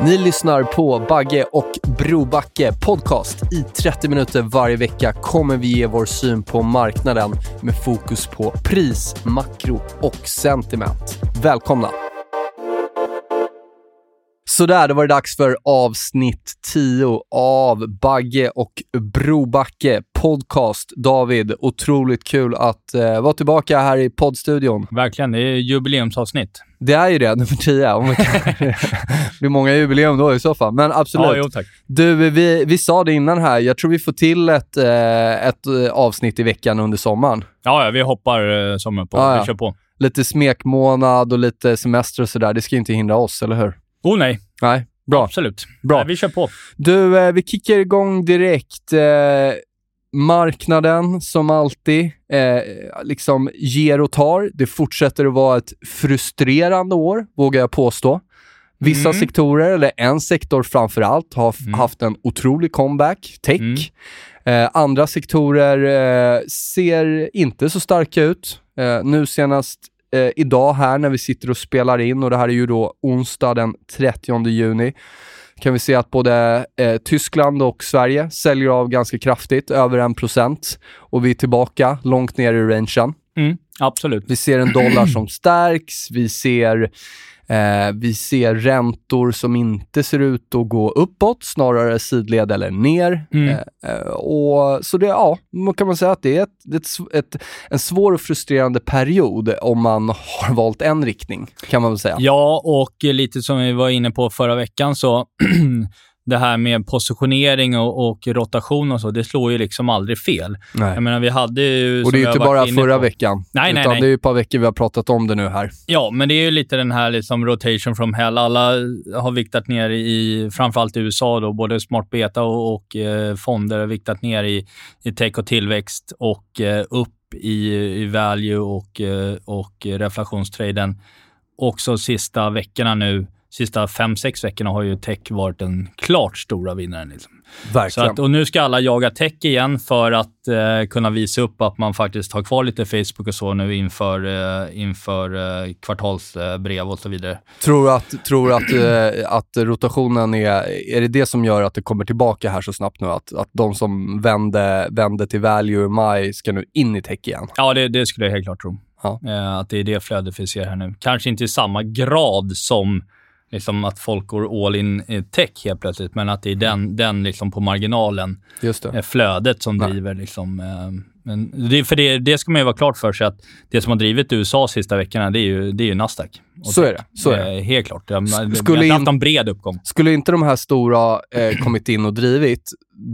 Ni lyssnar på Bagge och Brobacke podcast. I 30 minuter varje vecka kommer vi ge vår syn på marknaden med fokus på pris, makro och sentiment. Välkomna! Sådär, då var det dags för avsnitt 10 av Bagge och Brobacke podcast. David, otroligt kul att eh, vara tillbaka här i poddstudion. Verkligen, det är jubileumsavsnitt. Det är ju det, nummer 10. Om det blir många jubileum då i så fall. Men absolut. Ja, jo, tack. Du, vi, vi sa det innan här. Jag tror vi får till ett, eh, ett eh, avsnitt i veckan under sommaren. Ja, ja vi hoppar eh, sommar på. Ja, ja. Vi kör på. Lite smekmånad och lite semester och sådär. Det ska ju inte hindra oss, eller hur? Oh nej, Nej, bra. absolut. Bra. Nej, vi kör på. Du, eh, vi kickar igång direkt. Eh, marknaden, som alltid, eh, liksom ger och tar. Det fortsätter att vara ett frustrerande år, vågar jag påstå. Vissa Mm. sektorer, eller en sektor framför allt, har Mm. haft en otrolig comeback, tech. Mm. Eh, andra sektorer eh, ser inte så starka ut. Eh, nu senast eh, idag här när vi sitter och spelar in, och det här är ju då onsdag den 30 juni, kan vi se att både eh, Tyskland och Sverige säljer av ganska kraftigt, över en procent. Och vi är tillbaka långt ner i rangen. Mm. Absolut. Vi ser en dollar som stärks, vi ser, eh, vi ser räntor som inte ser ut att gå uppåt, snarare sidled eller ner. Mm. Eh, eh, och, så det, ja, kan man säga att det är, ett, ett, ett, en svår och frustrerande period om man har valt en riktning, kan man väl säga. Ja, och eh, lite som vi var inne på förra veckan så det här med positionering och, och rotation och så, det slår ju liksom aldrig fel. Nej. Jag menar, vi hade ju... Och det är ju inte bara förra på- veckan, Nej, nej, utan nej. det är ju ett par veckor vi har pratat om det nu här. Ja, men det är ju lite den här liksom rotation from hell. Alla har viktat ner i, framförallt i USA, då, både smart beta och, och eh, fonder har viktat ner i, i tech och tillväxt och eh, upp i, i value och, eh, och reflationstraden. Också sista veckorna nu, sista fem, sex veckorna har ju tech varit den klart stora vinnaren. Liksom. Verkligen. att, och nu ska alla jaga tech igen för att eh, kunna visa upp att man faktiskt har kvar lite Facebook och så nu inför, eh, inför eh, kvartalsbrev och så vidare. Tror att, tror att, eh, att rotationen är, är det det som gör att det kommer tillbaka här så snabbt nu? Att, att de som vände, vände till value i maj ska nu in i tech igen? Ja, det, det skulle jag helt klart tro. Ja. Eh, att det är det flödet vi ser här nu. Kanske inte i samma grad som liksom att folk går all in i tech helt plötsligt, men att det är den, den liksom på marginalen, det. eh, flödet som Nej. driver. Liksom, eh, men det, för det, det ska man ju vara klart för sig att det som har drivit USA sista veckorna, det är ju, det är ju Nasdaq. Så är det, så är det. Eh, Helt klart. Jag, Skulle vi har haft en bred uppgång. Skulle inte de här stora eh, kommit in och drivit,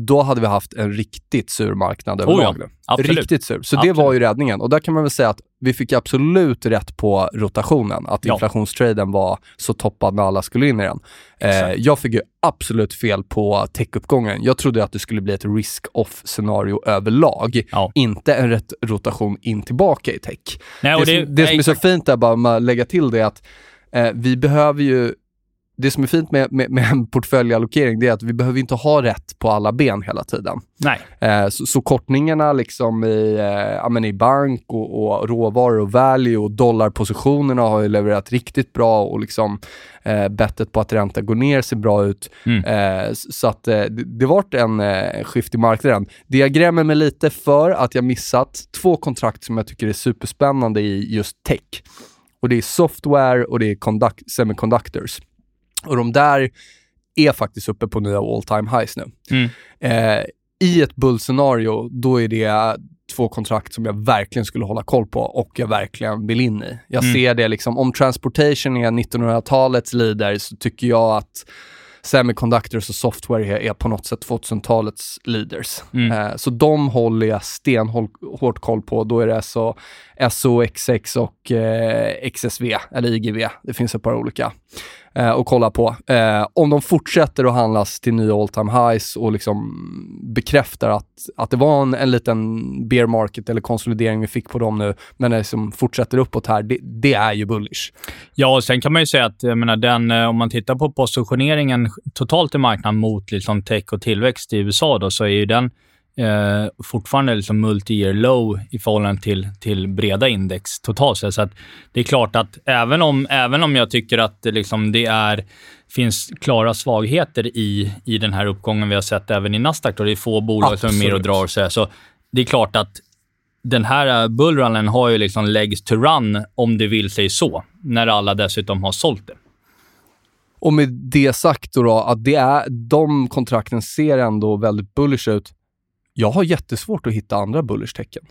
då hade vi haft en riktigt sur marknad Oh ja, överlag. nu. absolut. Riktigt sur. Så det Absolut. var ju räddningen. Och där kan man väl säga att vi fick absolut rätt på rotationen. Att Ja. inflationstraden var så toppad när alla skulle in i den. Eh, jag fick ju absolut fel på tech-uppgången. Jag trodde att det skulle bli ett risk-off-scenario överlag. Ja. Inte en rätt rotation in tillbaka i tech. Nej, det, det, som, det som är så fint där, bara om man lägga till det, är att eh, vi behöver ju det som är fint med, med, med en portföljallokering, det är att vi behöver inte ha rätt på alla ben hela tiden. Nej. Eh, så, så kortningarna liksom i, eh, i bank och, och råvaror och value och dollarpositionerna har ju levererat riktigt bra och liksom eh, bettet på att ränta går ner ser bra ut. Mm. Eh, så att eh, det, det vart en eh, skift i marknaden. Det jag grämer mig lite för att jag missat två kontrakt som jag tycker är superspännande i just tech. Och det är software och det är conduct- semiconductors. Och de där är faktiskt uppe på nya all time highs nu. Mm. Eh, I ett bull-scenario, då är det två kontrakt som jag verkligen skulle hålla koll på och jag verkligen vill in i. Jag Mm. ser det liksom, om transportation är 1900-talets leader så tycker jag att semiconductors och software är, är på något sätt 2000-talets leaders. Mm. Eh, så de håller jag stenhårt koll på. Då är det alltså SOXX och eh, XSV, eller IGV. Det finns ett par olika eh, att kolla på. Eh, om de fortsätter att handlas till nya all time highs och liksom bekräftar att, att det var en, en liten bear market eller konsolidering vi fick på dem nu, men det liksom fortsätter uppåt här, det, det är ju bullish. Ja, och sen kan man ju säga att jag menar, den, eh, om man tittar på positioneringen totalt i marknaden mot liksom tech och tillväxt i USA då, så är ju den eh, fortfarande liksom multi-year low i förhållande till, till breda index totalt sett. Så att det är klart att även om, även om jag tycker att det, liksom, det är, finns klara svagheter i, i den här uppgången vi har sett även i Nasdaq, då det är få bolag som är med och drar sig, så det är klart att den här eh, bullrunnen har ju liksom legs to run om det vill sig så, när alla dessutom har sålt det. Och med det sagt då, då att det är, de kontrakten ser ändå väldigt bullish ut. Jag har jättesvårt att hitta andra bullish-tecken.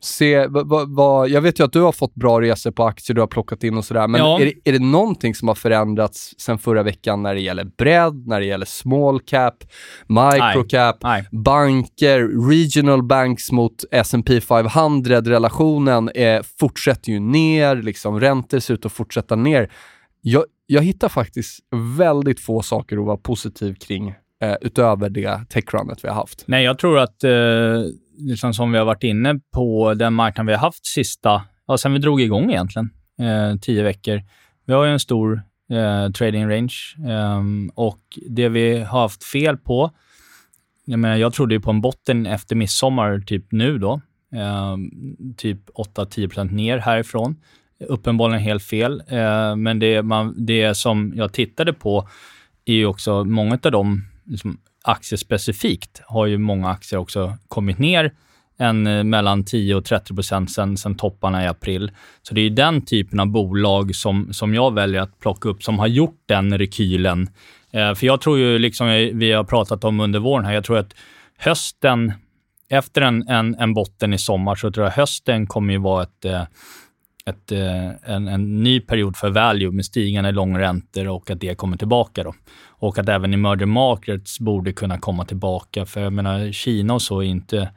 Se, va, va, va, jag vet ju att du har fått bra resor på aktier du har plockat in och sådär, men Ja. är, det, är det någonting som har förändrats sen förra veckan när det gäller bredd, när det gäller small cap, micro cap, Nej. banker, regional banks mot S&P 500-relationen eh, fortsätter ju ner, liksom räntor ser ut att fortsätta ner. Jag, jag hittar faktiskt väldigt få saker att vara positiv kring eh, utöver det techrunnet vi har haft. Nej, jag tror att, eh, liksom som vi har varit inne på, den marknad vi har haft sista, ja, sen vi drog igång egentligen, eh, tio veckor. Vi har ju en stor eh, trading range eh, och det vi har haft fel på, jag menar, jag trodde ju på en botten efter midsommar, typ nu då, eh, typ 8-10% ner härifrån. Uppenbarligen helt fel, eh, men det, man, det som jag tittade på är ju också många av de liksom, aktiespecifikt har ju många aktier också kommit ner en, eh, mellan 10 och 30 procent sen, sen topparna i april. Så det är ju den typen av bolag som, som jag väljer att plocka upp som har gjort den rekylen. Eh, för jag tror ju, liksom vi har pratat om under våren här, jag tror att hösten, efter en, en, en botten i sommar, så tror jag hösten kommer ju vara ett eh, ett, eh, en, en ny period för value med stigande långräntor och att det kommer tillbaka. Då. Och att även emerging markets borde kunna komma tillbaka. För jag menar, Kina och så är inte...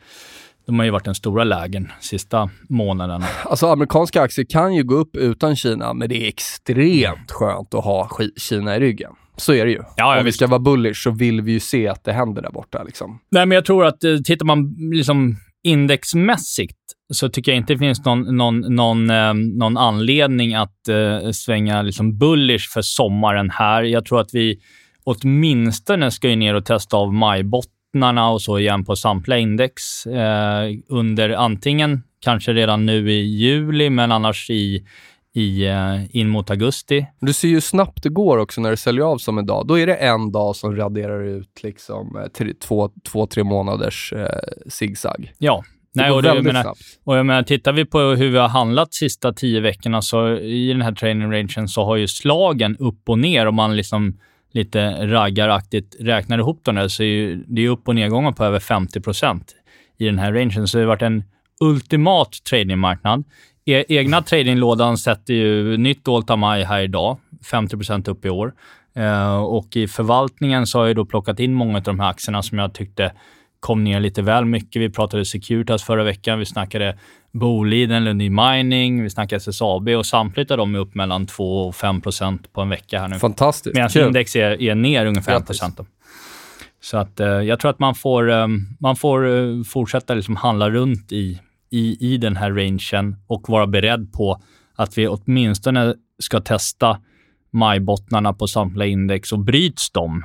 De har ju varit den stora lägen sista månaderna. Alltså amerikanska aktier kan ju gå upp utan Kina, men det är extremt skönt att ha Kina i ryggen. Så är det ju. ja, Om vi ska vara bullish så vill vi ju se att det händer där borta. Liksom. Nej, men jag tror att eh, tittar man liksom indexmässigt så tycker jag inte det finns någon, någon, någon, eh, någon anledning att eh, svänga liksom bullish för sommaren här. Jag tror att vi åtminstone ska ju ner och testa av majbottnarna och så igen på samtliga index eh, under antingen kanske redan nu i juli, men annars i, i, eh, in mot augusti. Du ser ju hur snabbt det går också när det säljer av som en dag. Då är det en dag som raderar ut liksom, eh, tre, två, två, tre månaders eh, zigzag. Ja. Nej, och det, jag menar, snabbt. Och jag menar, tittar vi på hur vi har handlat sista tio veckorna, så i den här training rangen så har ju slagen upp och ner, om man liksom lite raggaraktigt räknar ihop dem där, så är ju, det är upp och nedgångar på över 50% i den här rangen. Så det har varit en ultimat tradingmarknad. E egna tradinglådan sätter ju nytt all time high här idag, 50% upp i år. Eh, och i förvaltningen så har jag då plockat in många av de här aktierna som jag tyckte kom ner lite väl mycket. Vi pratade Securitas förra veckan, vi snackade Boliden, Lundin Mining, vi snackade SSAB och samtliga dem är upp mellan 2 och 5 procent på en vecka här nu. Fantastiskt. Medan Kul. index är, är ner ungefär 1 Grattis. procent. då. Så att, eh, jag tror att man får, eh, man får eh, fortsätta liksom handla runt i, i, i den här rangen och vara beredd på att vi åtminstone ska testa majbottnarna på samtliga index och bryts de,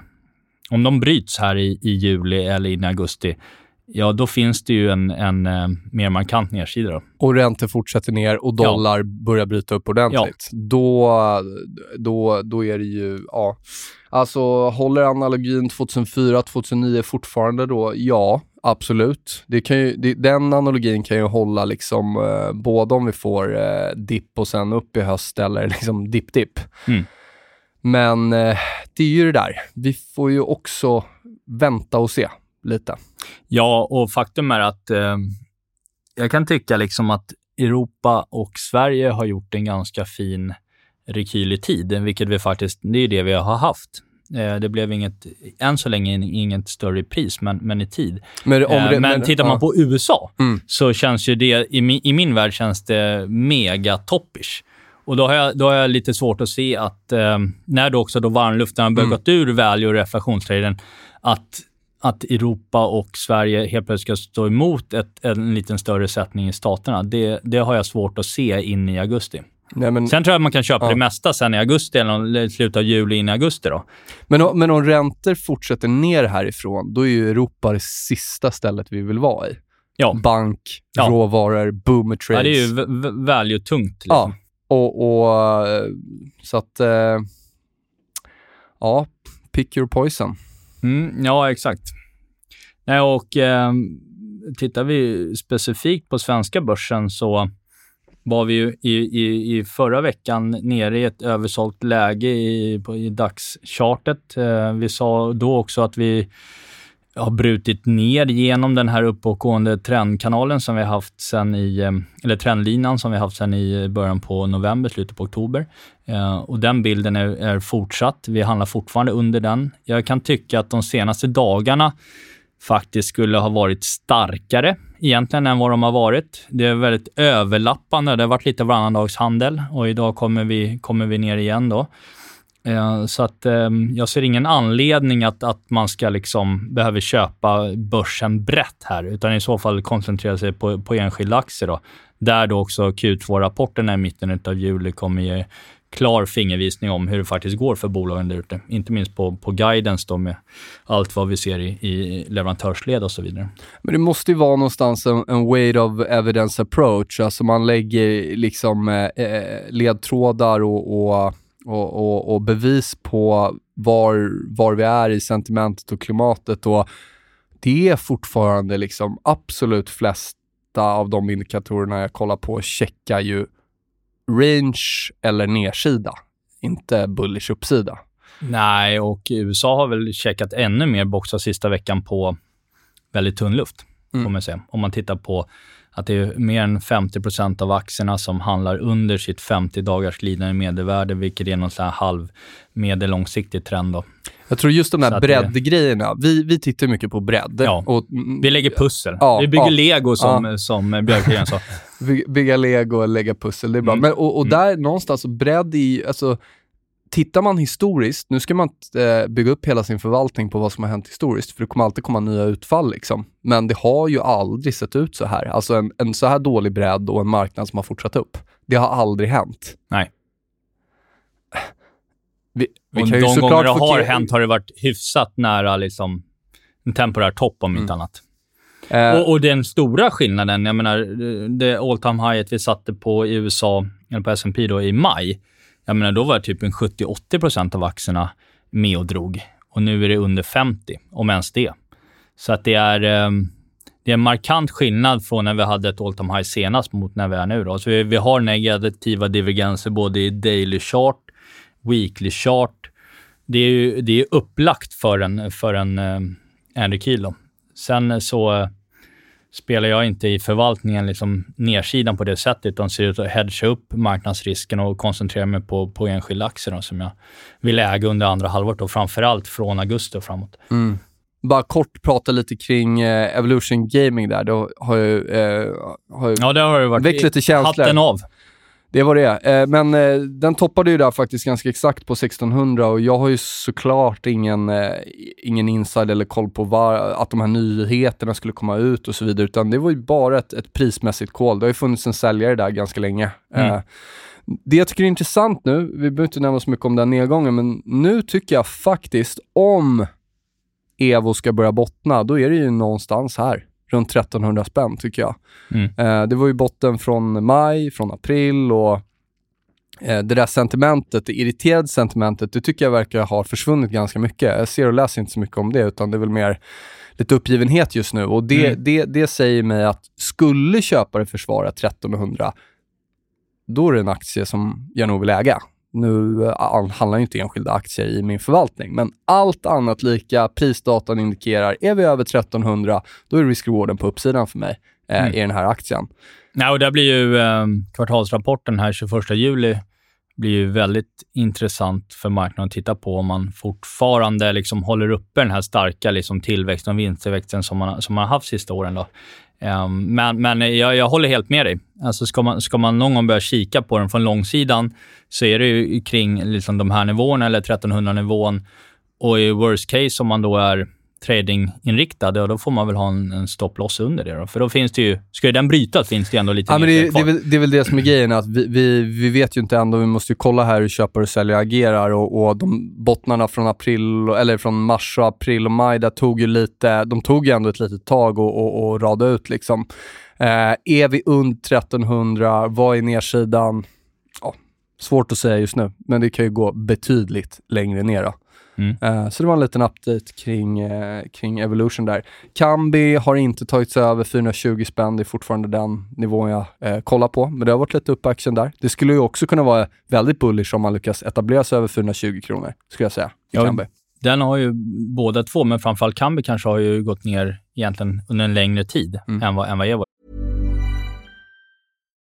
om de bryts här i, i juli eller in i augusti, ja då finns det ju en, en eh, mer markant nedsida. Då. och räntor fortsätter ner och dollar börjar bryta upp ordentligt. Då, då, då är det ju, ja. Alltså håller analogin 2004-2009 fortfarande då? Ja, absolut. Det kan ju, det, den analogin kan ju hålla liksom eh, både om vi får eh, dipp och sen upp i höst eller liksom dipp-dipp. Mm. Men eh, det är ju det där. Vi får ju också vänta och se lite. Ja, och faktum är att eh, jag kan tycka liksom att Europa och Sverige har gjort en ganska fin rekyl i tid, vilket vi faktiskt, det är det vi har haft. Eh, det blev inget, än så länge inget större pris, men, men i tid. Men, om Eh, det- men tittar man ja. på USA Mm. så känns ju det, i min, i min värld känns det mega toppish. Och då har jag, då har jag lite svårt att se att, eh, när då också då varmluften har börjat Mm. ur value och reflektionstraden, att, att Europa och Sverige helt plötsligt ska stå emot ett, en liten större sättning i staterna. Det, det har jag svårt att se in i augusti. Nej, men, Sen tror jag att man kan köpa Ja. det mesta sen i augusti eller slutet av juli in i augusti. Då. men, men om räntor fortsätter ner härifrån, då är ju Europa det sista stället vi vill vara i. Ja. Bank, Ja. råvaror, boomer trades. Ja, det är ju value-tungt. Liksom. Ja, och, och eh, så att... Eh, ja, pick your poison. Mm, ja, exakt. Nej, och eh, tittar vi specifikt på svenska börsen så var vi ju i, i, i förra veckan nere i ett översålt läge i, på, i dagschartet. Eh, vi sa då också att vi har brutit ner genom den här uppåtgående trendkanalen som vi haft sen i, eh, eller trendlinan som vi har haft sen i början på november, slutet på oktober. Eh, och den bilden är, är fortsatt. Vi handlar fortfarande under den. Jag kan tycka att de senaste dagarna faktiskt skulle ha varit starkare egentligen än vad de har varit. Det är väldigt överlappande. Det har varit lite varannandagshandel och idag kommer vi, kommer vi ner igen då. Eh, så att eh, jag ser ingen anledning att, att man ska liksom behöva köpa börsen brett här, utan i så fall koncentrera sig på, på enskilda aktier då. Där då också Q2-rapporterna i mitten av juli kommer ge klar fingervisning om hur det faktiskt går för bolagen där ute. Inte minst på, på guidance då med allt vad vi ser i, i leverantörsled och så vidare. Men det måste ju vara någonstans en, en weight of evidence approach. Alltså man lägger liksom eh, eh, ledtrådar och, och, och, och, och bevis på var, var vi är i sentimentet och klimatet. Och det är fortfarande liksom absolut flesta av de indikatorerna jag kollar på checkar ju range eller nedsida, inte bullish uppsida. Nej, och USA har väl checkat ännu mer boxar sista veckan på väldigt tunn luft, Mm. man säga. Om man tittar på att det är mer än 50% av aktierna som handlar under sitt 50 dagars glidande medelvärde, vilket är någon sån här halv medellångsiktig trend. Då. Jag tror just de där breddgrejerna, vi, vi tittar mycket på bredd. Ja. Och, Vi lägger pussel. Ja, vi bygger ja. lego, som, Ja. som Björkgren sa. By- bygga lego och lägga pussel, det är bra. Mm. Men, och och Mm. där någonstans, så bredd i, alltså, tittar man historiskt, nu ska man inte eh, bygga upp hela sin förvaltning på vad som har hänt historiskt, för det kommer alltid komma nya utfall liksom. Men det har ju aldrig sett ut så här. Alltså en, en så här dålig bredd och en marknad som har fortsatt upp. Det har aldrig hänt. Nej. Vi, vi Och de gånger det har hänt har det varit hyfsat nära liksom, en temporär topp, om inte annat. Eh, Och, och den stora skillnaden, jag menar, det all time high vi satte på i USA, eller på S&P då i maj, jag menar, då var typ en 70-80% av aktierna med och drog. Och nu är det under 50, om ens det. Så att det är, ehm, det är en markant skillnad från när vi hade ett all time high senast mot när vi är nu. Då. Så vi, vi har negativa divergenser både i daily chart, weekly chart. Det är, ju, det är upplagt för en, för en, ehm, en rekyl. Då. Sen så spelar jag inte i förvaltningen liksom nedsidan på det sättet, utan ser ut att hedga upp marknadsrisken och koncentrera mig på, på enskilda aktier då, som jag vill äga under andra halvåret och framförallt från augusti och framåt. Mm. Bara kort prata lite kring eh, Evolution Gaming där. Då har ju, eh, har ju Ja, det har ju varit väckt lite känslor. hatten av. Det var det. Eh, men eh, den toppade ju där faktiskt ganska exakt på 1600 och jag har ju såklart ingen, eh, ingen inside eller koll på var, att de här nyheterna skulle komma ut och så vidare, utan det var ju bara ett, ett prismässigt call. Det har ju funnits en säljare där ganska länge. Mm. Det jag tycker är intressant nu, vi behöver inte nämna så mycket om den nedgången, men nu tycker jag faktiskt om Evo ska börja bottna, då är det ju någonstans här, runt 1300 spänn tycker jag. Mm. Eh, det var ju botten från maj, från april och eh, det där sentimentet, det irriterade sentimentet, det tycker jag verkar ha försvunnit ganska mycket. Jag ser och läser inte så mycket om det, utan det är väl mer lite uppgivenhet just nu och det, Mm. det, det säger mig att skulle köpare försvara 1300, då är det en aktie som jag nog vill äga. Nu eh, handlar ju inte enskilda aktier i min förvaltning, men allt annat lika, prisdatan indikerar, är vi över 1300, då är risk-rewarden på uppsidan för mig eh, Mm. i den här aktien. Nej, och där blir ju eh, kvartalsrapporten här 21 juli blir ju väldigt intressant för marknaden att titta på om man fortfarande liksom håller uppe den här starka liksom tillväxten och vinsttillväxten som man, som man har haft sista åren. Då. Ehm, men men jag, jag håller helt med dig. Alltså ska, man, ska man någon gång börja kika på den från långsidan så är det ju kring liksom de här nivåerna, eller 1300-nivån. Och i worst case, om man då är tradinginriktad, ja, då får man väl ha en, en stopploss under det. Då. För då finns det ju, ska den brytas finns det ju ändå lite Ja, men det, det, är väl, det är väl det som är grejen, att vi, vi, vi vet ju inte ändå. Vi måste ju kolla här hur köpare och säljare agerar och, och de bottnarna från april, eller från mars och april och maj, där tog ju lite, de tog ju ändå ett litet tag och, och, och rada ut liksom. Eh, är vi under 1300, vad är nedsidan? Ja, svårt att säga just nu, men det kan ju gå betydligt längre ner. Mm. Eh, Så det var en liten update kring, eh, kring Evolution där. Kambi har inte tagit sig över 420 spänn. Det är fortfarande den nivån jag eh, kollar på. Men det har varit lite upp aktien där. Det skulle ju också kunna vara väldigt bullish om man lyckas etablera sig över 420 kronor, skulle jag säga, i Ja, Kambi. Den har ju båda två, men framförallt Kambi kanske har ju gått ner egentligen under en längre tid Mm. än vad, än vad Evo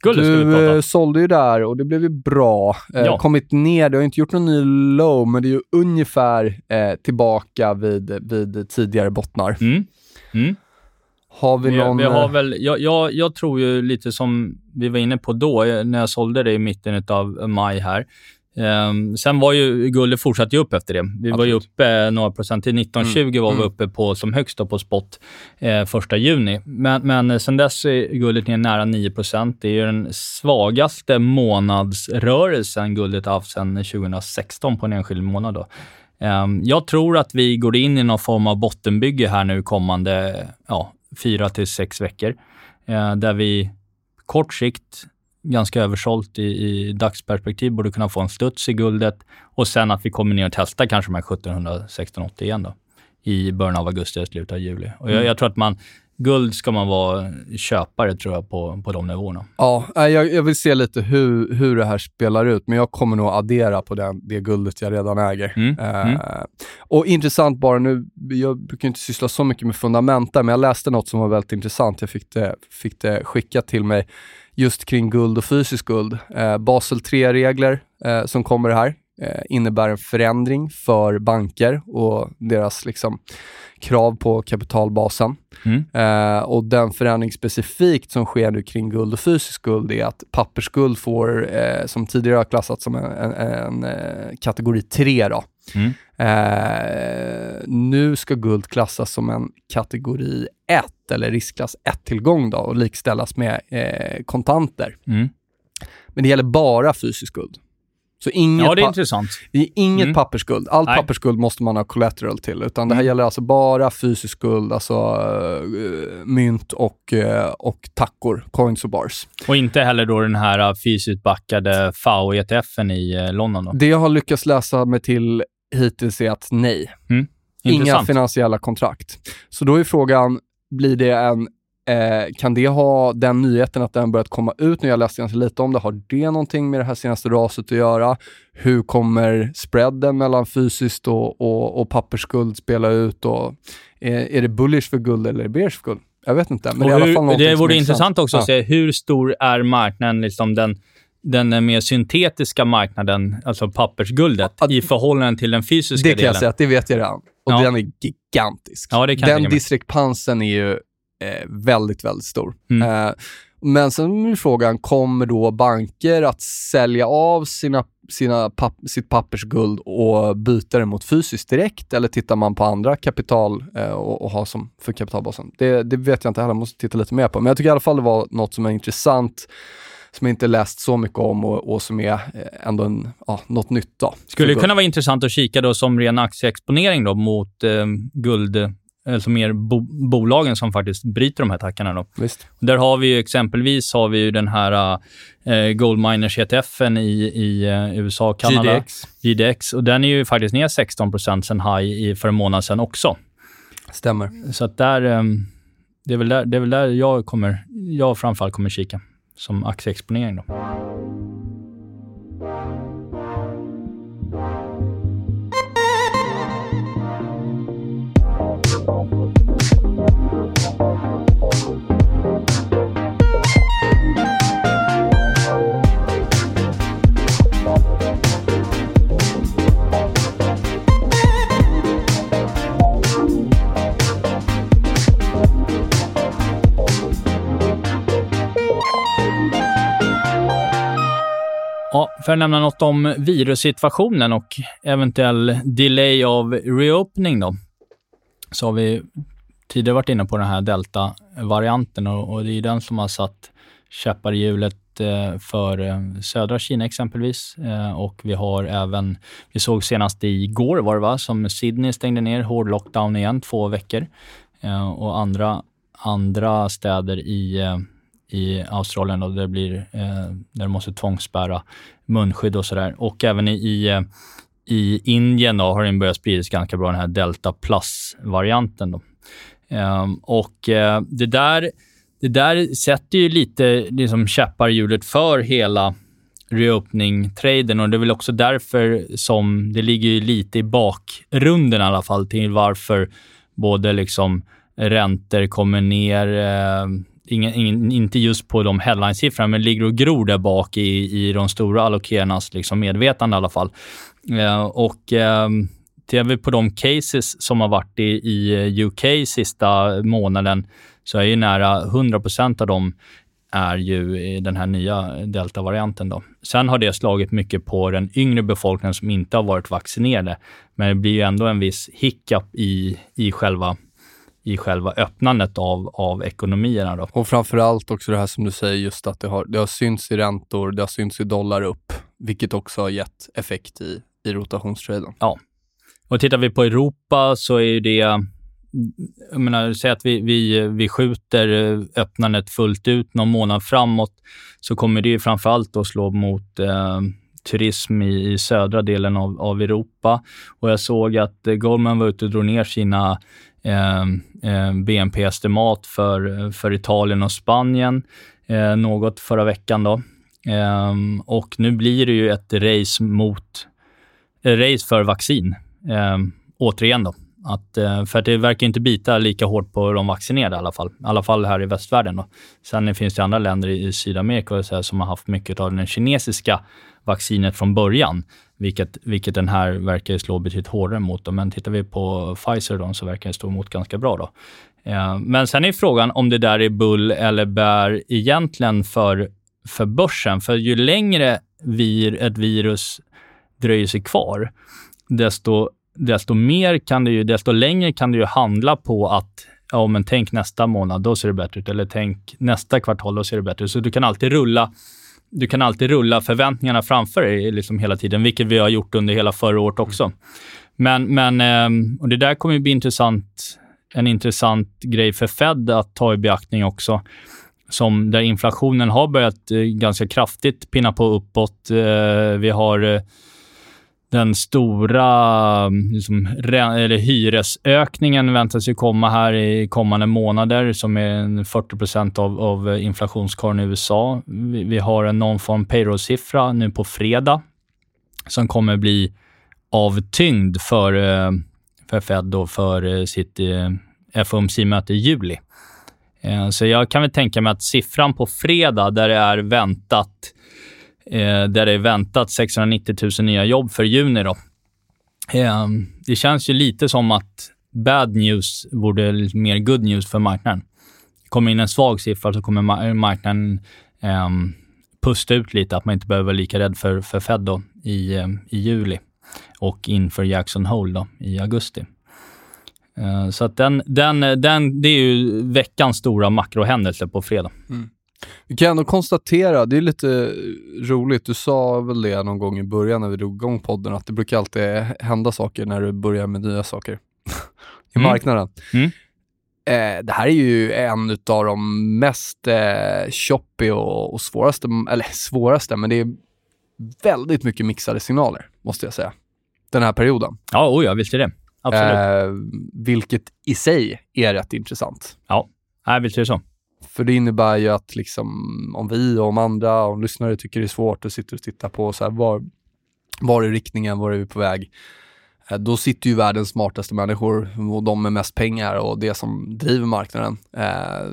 Ska vi Du prata eh, sålde ju där och det blev ju bra. Eh, Ja. Kommit ner, du har inte gjort någon ny low, men det är ju ungefär eh, tillbaka vid, vid tidigare bottnar. Mm. Mm. Har vi Vi, någon... vi har eh, väl, jag, jag, jag tror ju lite som vi var inne på då, när jag sålde det i mitten av maj här. Ehm, sen var ju guldet fortsatte ju upp efter det. Vi var ju Absolut. uppe några procent. Till 1920 var vi mm. uppe på som högst då på spot eh, första juni. Men, men sen dess är guldet ner nära 9% Det är ju den svagaste månadsrörelsen guldet har haft sedan 2016 på en enskild månad. Då. Ehm, jag tror att vi går in i någon form av bottenbygge här nu kommande ja, fyra till sex veckor. Eh, där vi kort sikt, ganska översålt i, i dagsperspektiv, borde kunna få en studs i guldet och sen att vi kommer ner och testar kanske de här 1716,80 igen då i början av augusti eller slutet av juli. Och jag, jag tror att man, guld ska man vara köpare tror jag på, på de nivåerna. Ja, jag, jag vill se lite hur, hur det här spelar ut, men jag kommer nog addera på den, det guldet jag redan äger. Mm, Eh, mm. Och intressant bara nu, jag brukar inte syssla så mycket med fundamenta, men jag läste något som var väldigt intressant. Jag fick det, fick det skickat till mig just kring guld och fysisk guld. Eh, Basel 3-regler eh, som kommer här eh, innebär en förändring för banker och deras liksom, krav på kapitalbasen. Mm. Eh, och den förändring specifikt som sker nu kring guld och fysisk guld är att pappersguld får, eh, som tidigare har klassats som en, en, en eh, kategori 3 då. Mm. Eh, nu ska guld klassas som en kategori 1 eller riskklass 1-tillgång då och likställas med eh, kontanter. Mm. Men det gäller bara fysisk guld. Så inget, Ja, det är intressant. det är inget Mm. pappersguld. Allt Nej. pappersguld måste man ha collateral till, utan det här Mm. gäller alltså bara fysisk guld, alltså eh, mynt och, eh, och tackor, coins och bars. Och inte heller då den här uh, fysiskt backade FAO-ETFen i uh, London. Då. Det jag har lyckats läsa mig till hittills är att nej, inga Intressant. finansiella kontrakt. Så då är frågan, blir det en Eh, kan det ha den nyheten att den börjat komma ut nu? Jag läste ganska lite om det. Har det någonting med det här senaste raset att göra? Hur kommer spreaden mellan fysiskt och, och, och pappersguld spela ut? Och, är, är det bullish för guld eller bearish för guld? Jag vet inte. Men Och det är i alla fall det vore är intressant också att Ja. se hur stor är marknaden, liksom den, den mer syntetiska marknaden, alltså pappersguldet, Ja, i förhållande till den fysiska Det kan delen. jag säga det vet jag redan. Och Ja. den är gigantisk. Ja, den diskrepansen är ju eh, väldigt, väldigt stor. Mm. Eh, men sen är frågan, kommer då banker att sälja av sina, sina papp, sitt pappersguld och byta det mot fysiskt direkt? Eller tittar man på andra kapital eh, och, och har som för kapitalbasen? Det, det vet jag inte heller, måste titta lite mer på. Men jag tycker i alla fall det var något som är intressant som jag inte läst så mycket om och, och som är eh, ändå en, ja, något nytt. Då, Skulle det kunna vara intressant att kika då som ren aktieexponering då mot eh, guld, alltså mer bo, bolagen som faktiskt bryter de här tackarna då. Visst. Där har vi ju exempelvis har vi ju den här eh, Gold Miners ETFen i, i eh, USA och Kanada. GDX. GDX. Och den är ju faktiskt ner 16 sen high i, för en månad sedan också. Stämmer. Så att där, eh, det, är väl där, det är väl där jag kommer, jag framförallt kommer kika som aktieexponering då. Ja, för att nämna något om virussituationen och eventuell delay av reopening då, så har vi tidigare varit inne på den här delta-varianten och, och det är den som har satt käppar i hjulet eh, för eh, södra Kina exempelvis. Eh, och vi har även, vi såg senast igår var det va, som Sydney stängde ner, hård lockdown igen, två veckor. Och andra, andra städer i i Australien och det blir, eh, där de måste tvångsbära munskydd och sådär. Och även i, i, eh, i Indien då, har den börjat spridas ganska bra, den här Delta Plus-varianten. Då. Ehm, och eh, det, där, det där sätter ju lite liksom, käppar i hjulet för hela reopening-traden och det är väl också därför som det ligger ju lite i bakgrunden i alla fall till varför både liksom räntor kommer ner, eh, ingen, ingen, inte just på de headline-siffrorna, men ligger och gror där bak i, i de stora allokerarnas liksom medvetande i alla fall. Eh, och eh, tittar vi på de cases som har varit i, i eh, UK sista månaden, så är ju nära 100% av dem är ju den här nya deltavarianten. Då. Sen har det slagit mycket på den yngre befolkningen som inte har varit vaccinerade. Men det blir ju ändå en viss hiccup i, i själva i själva öppnandet av, av ekonomierna. Då. Och framförallt också det här som du säger, just att det har, det har synts i räntor, det har synts i dollar upp, vilket också har gett effekt i, i rotationstraden. Och tittar vi på Europa så är ju det, jag menar, säg att vi, vi, vi skjuter öppnandet fullt ut någon månad framåt, så kommer det ju framförallt att slå mot eh, turism i, i södra delen av, av Europa. Och jag såg att eh, Goldman var ute och drog ner sina eh, eh, BNP-estimat för, eh, för Italien och Spanien eh, något förra veckan. Då. Eh, och nu blir det ju ett race mot eh, race för vaccin. Eh, återigen då. Att, eh, för att det verkar inte bita lika hårt på de vaccinerade i alla fall. I alla fall här i västvärlden. Då. Sen finns det andra länder i, Sydamerika så här, som har haft mycket av det kinesiska vaccinet från början. Vilket, vilket den här verkar slå betydligt hårdare mot. Då. Men tittar vi på Pfizer då, så verkar den stå emot ganska bra. Då. Eh, men sen är frågan om det där är bull eller bär egentligen för, för börsen. För ju längre vir, ett virus dröjer sig kvar, desto, desto mer kan du ju, desto längre kan det ju handla på att ja, men tänk nästa månad, då ser det bättre ut. Eller tänk nästa kvartal, då ser det bättre ut. Så du kan alltid rulla du kan alltid rulla förväntningarna framför dig liksom hela tiden, vilket vi har gjort under hela förra året också. Men, men ehm, och det där kommer ju bli intressant, en intressant grej för Fed att ta i beaktning också. Som där inflationen har börjat eh, ganska kraftigt pinna på uppåt. Eh, vi har eh, den stora mm, liksom, eller hyresökningen väntas ju komma här i kommande månader, som är 40 av, av inflationskorgen i USA. Vi, vi har en någon form payroll-siffra nu på fredag som kommer bli avtyngd för, eh, för Fed och för eh, sitt eh, FOMC-möte i juli. Så jag kan väl tänka mig att siffran på fredag, där det är väntat eh, där det är väntat 690 000 nya jobb för juni. Då. Eh, det känns ju lite som att bad news vore mer good news för marknaden. Kommer in en svag siffra så kommer marknaden eh, pusta ut lite, att man inte behöver vara lika rädd för, för Fed då, i, eh, i juli och inför Jackson Hole då, i augusti. Eh, så att den, den, den, det är ju veckans stora makrohändelse på fredag. Mm. Vi kan ändå konstatera, det är lite roligt, du sa väl det någon gång i början när vi drog igång podden, att det brukar alltid hända saker när du börjar med nya saker i mm. marknaden. Mm. Eh, det här är ju en av de mest eh, choppy och, och svåraste, eller svåraste, men det är väldigt mycket mixade signaler, måste jag säga, den här perioden. Ja, oh ja visst är det. Absolut. Eh, vilket i sig är rätt intressant. Ja, visst är det så. För det innebär ju att liksom, om vi och om andra, om lyssnare tycker det är svårt och sitter och tittar på så här, var, var är riktningen, var är vi på väg? Eh, då sitter ju världens smartaste människor och de med mest pengar och det som driver marknaden. Eh,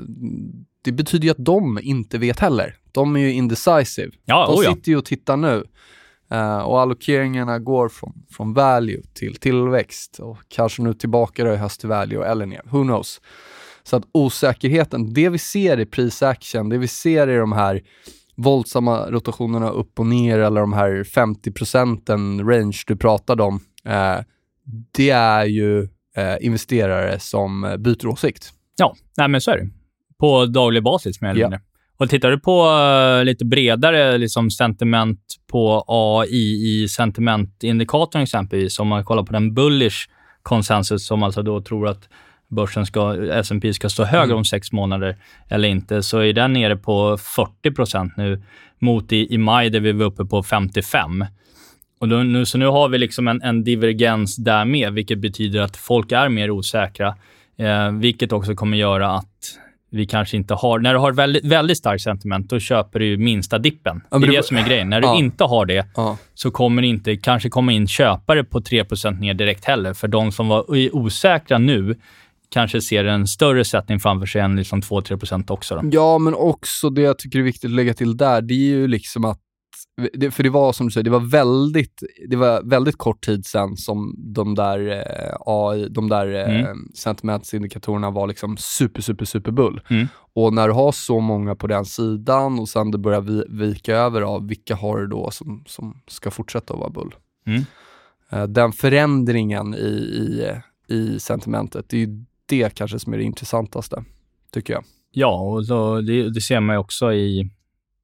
det betyder ju att de inte vet heller. De är ju indecisive. Ja, de oh ja. sitter ju och tittar nu. Uh, och allokeringarna går från, från value till tillväxt och kanske nu tillbaka då i höst till value eller ner. Who knows? Så att osäkerheten, det vi ser i prisaction, det vi ser i de här våldsamma rotationerna upp och ner eller de här 50 procenten range du pratade om, eh, det är ju eh, investerare som byter åsikt. Ja, nej men så är det. På daglig basis mer eller mindre. Ja. Och tittar du på uh, lite bredare liksom, sentiment på AI i sentimentindikatorn exempelvis, om man kollar på den bullish konsensus som alltså då tror att börsen ska, S&P ska stå högre mm. om sex månader eller inte, så är den nere på 40% nu mot i, i maj där vi var uppe på 55. Och då, nu, så nu har vi liksom en, en divergens där med, vilket betyder att folk är mer osäkra, eh, vilket också kommer göra att vi kanske inte har... När du har väldigt, väldigt starkt sentiment, då köper du minsta dippen. Ja, det är det, det som är grejen. När du ja. inte har det, ja. så kommer det inte kanske komma in köpare på 3% ner direkt heller. För de som var osäkra nu kanske ser en större sättning framför sig än liksom 2-3% också. Då. Ja, men också det jag tycker är viktigt att lägga till där, det är ju liksom att för det var som du säger, det var väldigt, det var väldigt kort tid sedan som de där, eh, AI, de där eh, mm. sentimentsindikatorerna var liksom super, super, super bull. Mm. Och när du har så många på den sidan och sen det börjar vi, vika över, av vilka har du då som, som ska fortsätta att vara bull? Mm. Eh, den förändringen i, i, i sentimentet, det är ju det kanske som är det intressantaste, tycker jag. Ja, och så, det, det ser man ju också i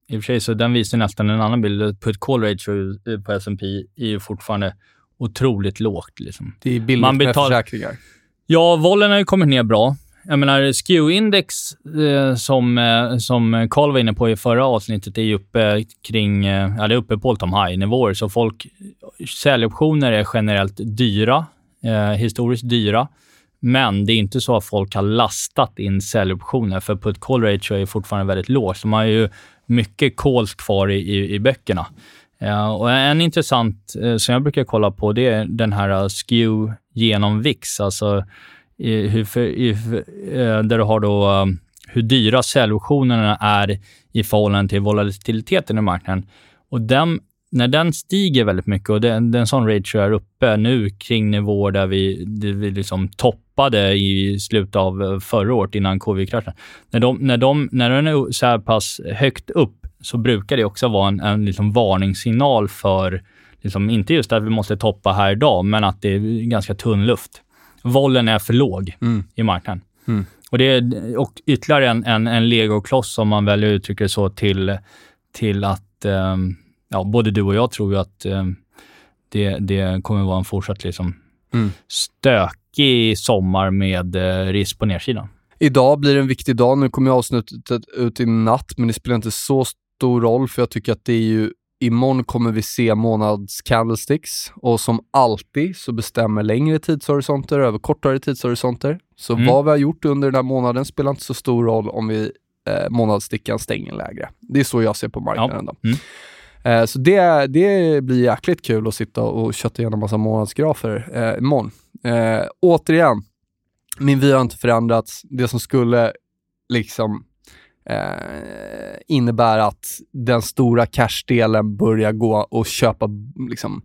i och för sig så den visar nästan en annan bild. Put call ratio på S&P är ju fortfarande otroligt lågt. Liksom. Det är billigt Man betal... med försäkringar. Ja, vollen har ju kommit ner bra. Jag menar, SKEW-index eh, som, eh, som Carl var inne på i förra avsnittet är ju uppe kring, eh, ja det är uppe på all time high-nivåer. Så folk, säljoptioner är generellt dyra, eh, historiskt dyra. Men det är inte så att folk har lastat in säljoptioner, för put call ratio är fortfarande väldigt lågt. Så man har ju mycket calls kvar i, i, i böckerna. Uh, och en intressant uh, som jag brukar kolla på, det är den här uh, skew genom VIX, alltså i, hur, i, uh, där du har då uh, hur dyra säljoptionerna är i förhållande till volatiliteten i marknaden. Och den, när den stiger väldigt mycket och den, den sån ratio är uppe nu kring nivåer där vi, där vi liksom toppade i slutet av eh, förra året innan covid-kraschen. När, de, när, de, när den är så här pass högt upp så brukar det också vara en, en liksom varningssignal för, liksom, inte just att vi måste toppa här idag, men att det är ganska tunn luft. Vollen är för låg mm. i marknaden. Mm. Och det är och ytterligare en, en, en legokloss, om man väljer att uttrycka det så, till, till att um, ja, både du och jag tror ju att eh, det, det kommer vara en fortsatt liksom, mm. stökig sommar med eh, risk på nedsidan. Idag blir det en viktig dag. Nu kommer avsnittet ut i natt, men det spelar inte så stor roll, för jag tycker att det är ju imorgon kommer vi se månads candlesticks och som alltid så bestämmer längre tidshorisonter över kortare tidshorisonter. Så Mm. vad vi har gjort under den här månaden spelar inte så stor roll om vi eh, månadsstickan stänger lägre. Det är så jag ser på marknaden. Då. Mm. Eh, så det, det blir jäkligt kul att sitta och kötta igenom massa månadsgrafer eh, imorgon. Eh, återigen, min vy har inte förändrats. Det som skulle liksom eh, innebär att den stora cashdelen börjar gå och köpa liksom,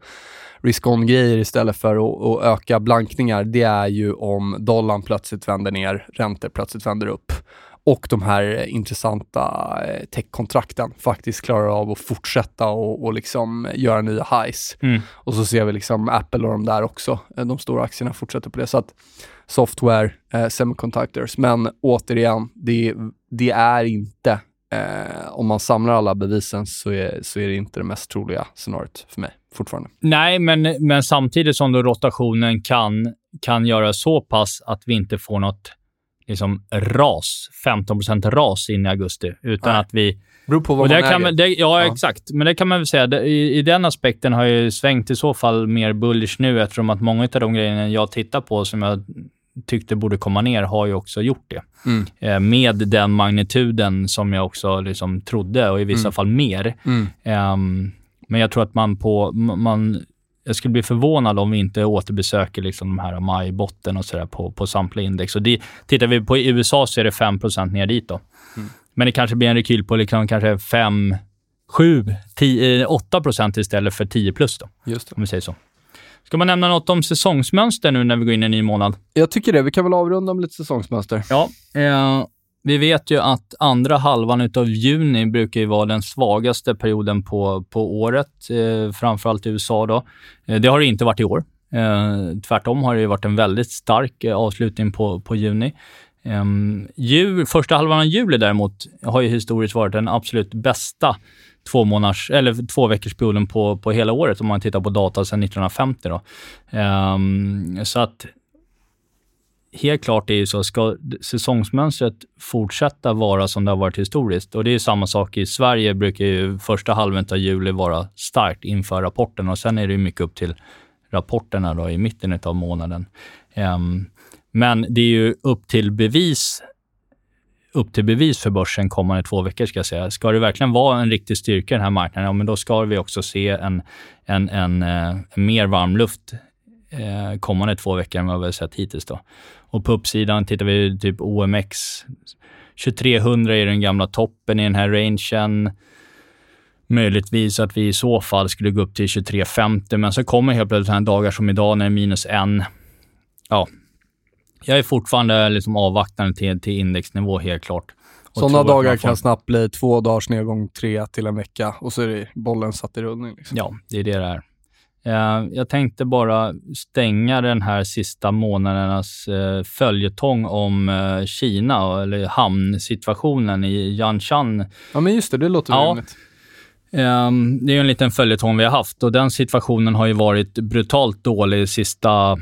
risk-on-grejer istället för att öka blankningar, det är ju om dollarn plötsligt vänder ner, räntor plötsligt vänder upp och de här intressanta eh, tech-kontrakten faktiskt klarar av att fortsätta och, och liksom göra nya highs. Mm. Och så ser vi liksom Apple och de där också, eh, de stora aktierna fortsätter på det. Så att software, eh, semiconductors, men återigen, det, det är inte, eh, om man samlar alla bevisen så är, så är det inte det mest troliga scenariot för mig fortfarande. Nej, men, men samtidigt som då rotationen kan, kan göra så pass att vi inte får något liksom, ras, 15% ras in i augusti, utan Nej. att vi... Beror på vad man kan äger. det, ja, Ja. exakt. Men det kan man väl säga. Det, i, I den aspekten har jag ju svängt i så fall mer bullish nu eftersom att många av de grejerna jag tittar på som jag tyckte borde komma ner har ju också gjort det. Mm. Eh, med den magnituden som jag också liksom trodde och i vissa Mm. fall mer. Mm. Ehm, men jag tror att man på... Man, jag skulle bli förvånad om vi inte återbesöker liksom de här majbotten och sådär på, på samtliga index. Och det, tittar vi på USA så är det 5 ner dit då. Mm. Men det kanske blir en rekyl på liksom kanske 5, 7, 10, 8 istället för 10 plus då, Just det. om vi säger så. Ska man nämna något om säsongsmönster nu när vi går in i en ny månad? Jag tycker det. Vi kan väl avrunda med lite säsongsmönster. Ja, eh, vi vet ju att andra halvan utav juni brukar ju vara den svagaste perioden på, på året, eh, framförallt i USA. Då. Eh, det har det inte varit i år. Eh, tvärtom har det ju varit en väldigt stark eh, avslutning på, på juni. Eh, jul, första halvan av juli däremot har ju historiskt varit den absolut bästa två månaders, eller två veckors perioden på, på hela året om man tittar på data sedan 1950. Då. Ehm, så att helt klart är ju så, ska säsongsmönstret fortsätta vara som det har varit historiskt, och det är ju samma sak i Sverige, brukar ju första halvan av juli vara starkt inför rapporten och sen är det ju mycket upp till rapporterna då i mitten av månaden. Ehm, men det är ju upp till bevis upp till bevis för börsen kommande två veckor, ska jag säga. Ska det verkligen vara en riktig styrka i den här marknaden, ja, men då ska vi också se en, en, en, en mer varm luft eh, kommande två veckor än vad vi har sett hittills. Då. Och på uppsidan tittar vi typ OMX. 2300 är den gamla toppen i den här rangen. Möjligtvis att vi i så fall skulle gå upp till 2350, men så kommer helt plötsligt sådana dagar som idag när det är minus en. Ja, jag är fortfarande liksom avvaktande till, till indexnivå helt klart. Sådana dagar får- kan snabbt bli två dagars nedgång, tre till en vecka och så är det bollen satt i rullning. Liksom. Ja, det är det det är. Eh, Jag tänkte bara stänga den här sista månadernas eh, följetong om eh, Kina, eller hamnsituationen i Yanshan. Ja, men just det, det låter Ja. rimligt. Eh, Det är en liten följetong vi har haft och den situationen har ju varit brutalt dålig de sista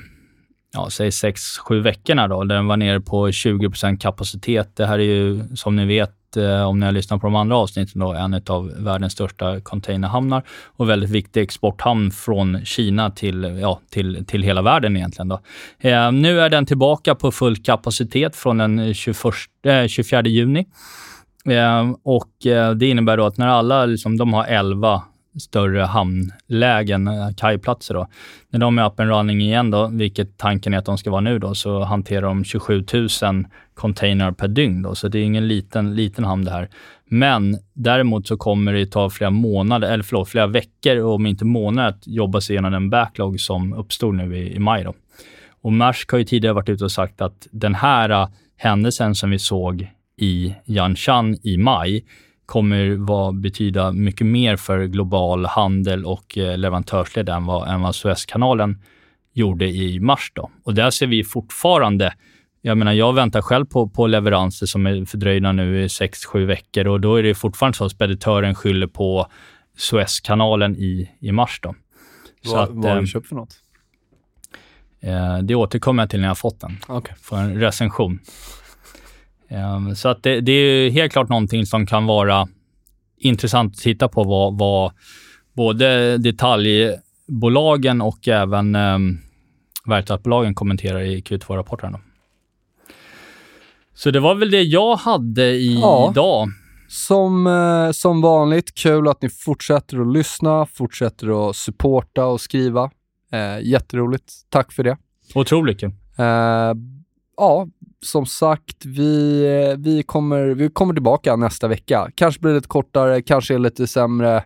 ja, säg 6-7 veckorna då, den var nere på 20% kapacitet. Det här är ju, som ni vet, Eh, om ni har lyssnat på de andra avsnitten, då, en av världens största containerhamnar och väldigt viktig exporthamn från Kina till, ja, till, till hela världen egentligen. Då. Eh, nu är den tillbaka på full kapacitet från den 21, eh, 24 juni. Eh, och eh, Det innebär då att när alla, liksom, de har 11 större hamnlägen, eh, kajplatser då. När de är up and running igen då, vilket tanken är att de ska vara nu då, så hanterar de 27 000 container per dygn då, så det är ingen liten, liten hamn det här. Men däremot så kommer det ta flera månader, eller förlåt, flera veckor, om inte månader, att jobba sig igenom den backlog som uppstod nu i, i maj då. Och Maersk har ju tidigare varit ute och sagt att den här eh, händelsen som vi såg i Yanshan i maj kommer vara, betyda mycket mer för global handel och eh, leverantörsled än vad, än vad Suezkanalen gjorde i mars. Då. Och där ser vi fortfarande jag menar, jag väntar själv på, på leveranser som är fördröjda nu i 6-7 veckor och då är det fortfarande så att speditören skyller på Suezkanalen i, i mars. Då. Så Vad, att, vad har eh, du köpt för något? eh, det återkommer jag till när jag har fått den Okej. för en recension. Ehm, Så att det, det är helt klart någonting som kan vara intressant att titta på vad, vad, både detaljbolagen och även eh, verkstadsbolagen kommenterar i Q2-rapporten. Så det var väl det jag hade i Ja. idag. Som, eh, som vanligt, kul att ni fortsätter att lyssna, fortsätter att supporta och skriva. Eh, jätteroligt. Tack för det. Otroligt kul. Eh, ja, som sagt, vi, vi, kommer, vi kommer tillbaka nästa vecka. Kanske blir det lite kortare, kanske är lite sämre,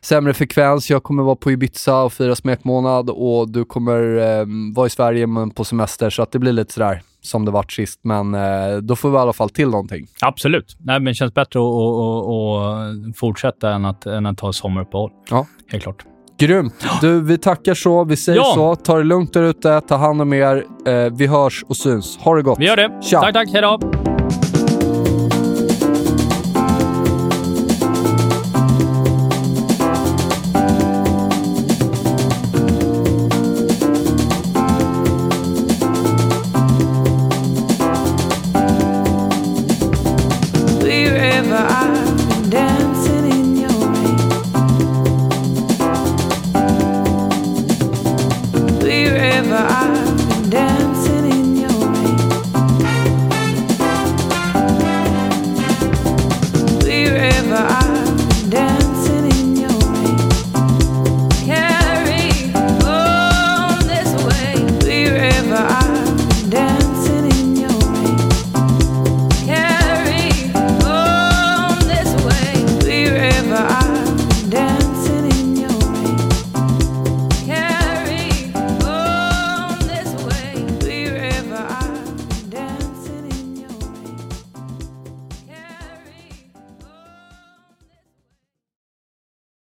sämre frekvens. Jag kommer vara på Ibiza och fira smekmånad och du kommer eh, vara i Sverige men på semester så att det blir lite sådär som det vart sist. Men eh, då får vi i alla fall till någonting. Absolut. Nej, men det känns bättre att, att, att, att fortsätta än att, än att ta sommaruppehåll. Ja. Helt klart. Grymt! Du, vi tackar så. Vi säger Ja. så. Ta det lugnt där ute. Ta hand om er. Eh, vi hörs och syns. Ha det gott. Vi gör det. Tja. Tack, tack. Hej då.